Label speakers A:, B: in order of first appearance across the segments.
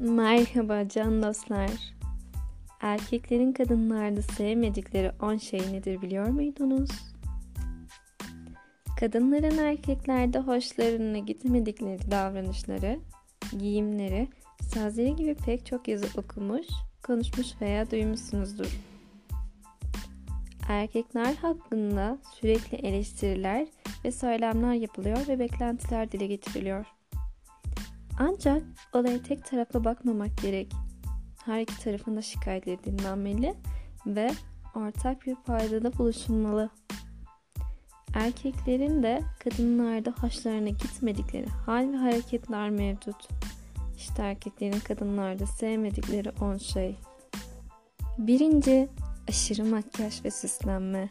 A: Merhaba can dostlar. Erkeklerin kadınlarda sevmedikleri 10 şey nedir biliyor muydunuz? Kadınların erkeklerde hoşlarına gitmedikleri davranışları, giyimleri, sözleri gibi pek çok yazı okumuş, konuşmuş veya duymuşsunuzdur. Erkekler hakkında sürekli eleştiriler ve söylemler yapılıyor ve beklentiler dile getiriliyor. Ancak olaya tek taraflı bakmamak gerek. Her iki tarafın da şikayetleri dinlenmeli ve ortak bir paydada buluşulmalı. Erkeklerin de kadınlarda hoşlarına gitmedikleri hal ve hareketler mevcut. İşte erkeklerin kadınlarda sevmedikleri 10 şey. Birinci, aşırı makyaj ve süslenme.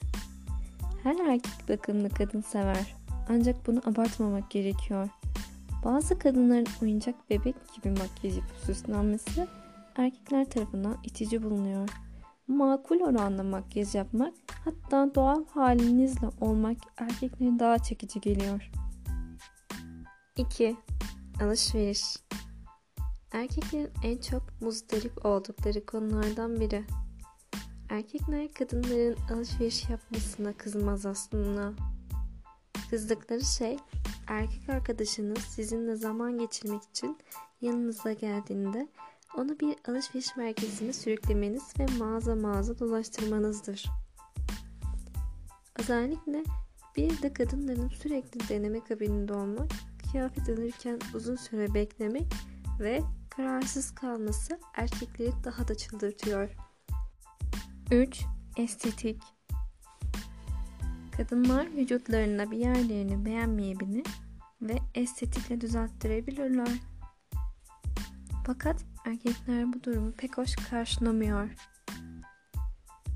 A: Her erkek bakımlı kadın sever. Ancak bunu abartmamak gerekiyor. Bazı kadınların oyuncak bebek gibi makyaj yapıp süslenmesi erkekler tarafından itici bulunuyor. Makul oranda makyaj yapmak hatta doğal halinizle olmak erkeklere daha çekici geliyor. 2. Alışveriş Erkeklerin en çok muzdarip oldukları konulardan biri. Erkekler kadınların alışveriş yapmasına kızmaz aslında. Kızdıkları şey erkek arkadaşınız sizinle zaman geçirmek için yanınıza geldiğinde onu bir alışveriş merkezine sürüklemeniz ve mağaza mağaza dolaştırmanızdır. Özellikle bir de kadınların sürekli deneme kabininde olmak, kıyafet alırken uzun süre beklemek ve kararsız kalması erkekleri daha da çıldırtıyor. 3. Estetik Kadınlar vücutlarında bir yerlerini beğenmeyebilir ve estetikle düzelttirebilirler. Fakat erkekler bu durumu pek hoş karşılamıyor.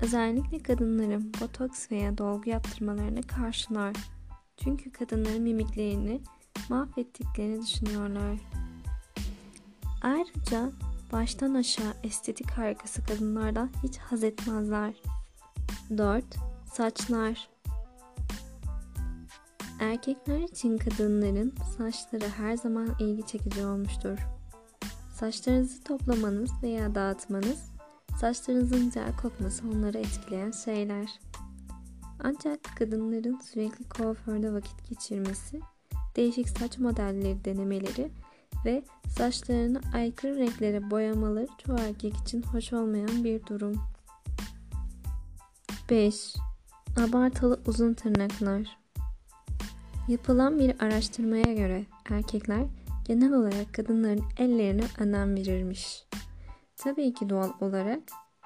A: Özellikle kadınların botoks veya dolgu yaptırmalarını karşılar. Çünkü kadınların mimiklerini mahvettiklerini düşünüyorlar. Ayrıca baştan aşağı estetik harikası kadınlardan hiç haz etmezler. 4. Saçlar Erkekler için kadınların saçları her zaman ilgi çekici olmuştur. Saçlarınızı toplamanız veya dağıtmanız, saçlarınızın güzel kokması onları etkileyen şeyler. Ancak kadınların sürekli kuaförde vakit geçirmesi, değişik saç modelleri denemeleri ve saçlarını aykırı renklere boyamaları çoğu erkek için hoş olmayan bir durum. 5. Abartılı uzun tırnaklar Yapılan bir araştırmaya göre erkekler genel olarak kadınların ellerine önem verirmiş. Tabii ki doğal olarak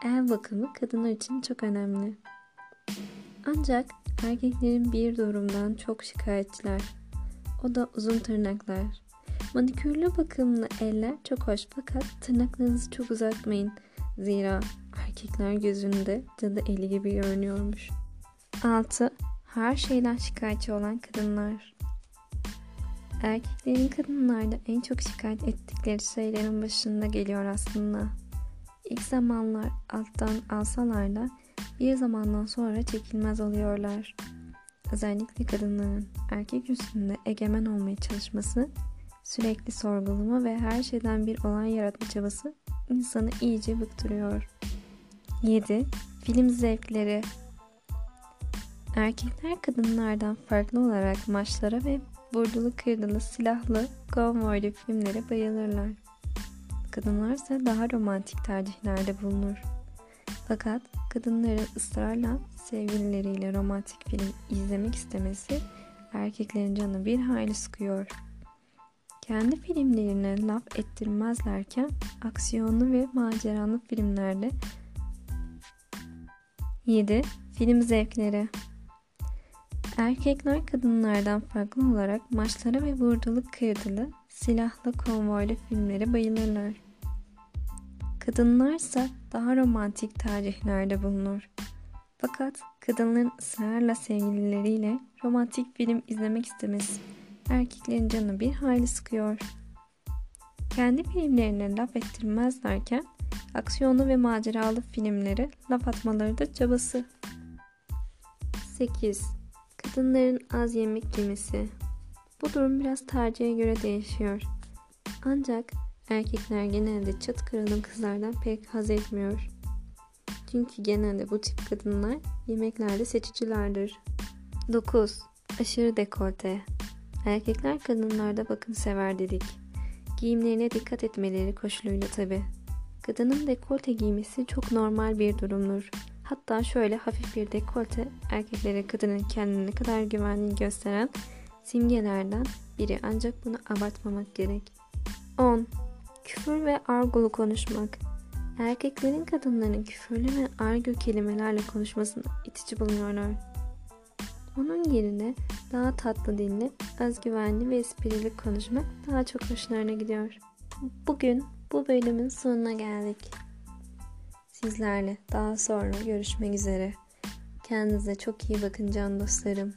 A: el bakımı kadınlar için çok önemli. Ancak erkeklerin bir durumdan çok şikayetçiler. O da uzun tırnaklar. Manikürlü bakımlı eller çok hoş fakat tırnaklarınızı çok uzatmayın. Zira erkekler gözünde cadı eli gibi görünüyormuş. 6 her şeyden şikayetçi olan kadınlar. Erkeklerin kadınlarda en çok şikayet ettikleri şeylerin başında geliyor aslında. İlk zamanlar alttan alsalar da bir zamandan sonra çekilmez oluyorlar. Özellikle kadınların erkek üstünde egemen olmaya çalışması, sürekli sorgulama ve her şeyden bir olay yaratma çabası insanı iyice bıktırıyor. 7. Film zevkleri Erkekler kadınlardan farklı olarak maçlara ve vurdulu kırdılı silahlı konvoylu filmlere bayılırlar. Kadınlar ise daha romantik tercihlerde bulunur. Fakat kadınların ısrarla sevgilileriyle romantik film izlemek istemesi erkeklerin canı bir hayli sıkıyor. Kendi filmlerine laf ettirmezlerken aksiyonlu ve maceralı filmlerde 7. Film zevkleri Erkekler kadınlardan farklı olarak maçlara ve vurdulu kırdılı, silahlı konvoylu filmlere bayılırlar. Kadınlarsa daha romantik tercihlerde bulunur. Fakat kadınların ısrarla sevgilileriyle romantik film izlemek istemesi erkeklerin canı bir hayli sıkıyor. Kendi filmlerine laf ettirmezlerken aksiyonlu ve maceralı filmlere laf atmaları da çabası. 8. Kadınların az yemek yemesi. Bu durum biraz tercihe göre değişiyor. Ancak erkekler genelde çat kırılım kızlardan pek haz etmiyor. Çünkü genelde bu tip kadınlar yemeklerde seçicilerdir. 9. Aşırı dekolte. Erkekler kadınlarda bakın sever dedik. Giyimlerine dikkat etmeleri koşuluyla tabi. Kadının dekolte giymesi çok normal bir durumdur. Hatta şöyle hafif bir dekolte erkeklere kadının kendine ne kadar güvenliğini gösteren simgelerden biri ancak bunu abartmamak gerek. 10. Küfür ve argolu konuşmak. Erkeklerin kadınların küfürlü ve argo kelimelerle konuşmasını itici bulunuyorlar. Onun yerine daha tatlı dilli, özgüvenli ve esprili konuşmak daha çok hoşlarına gidiyor. Bugün bu bölümün sonuna geldik. Sizlerle daha sonra görüşmek üzere. Kendinize çok iyi bakın can dostlarım.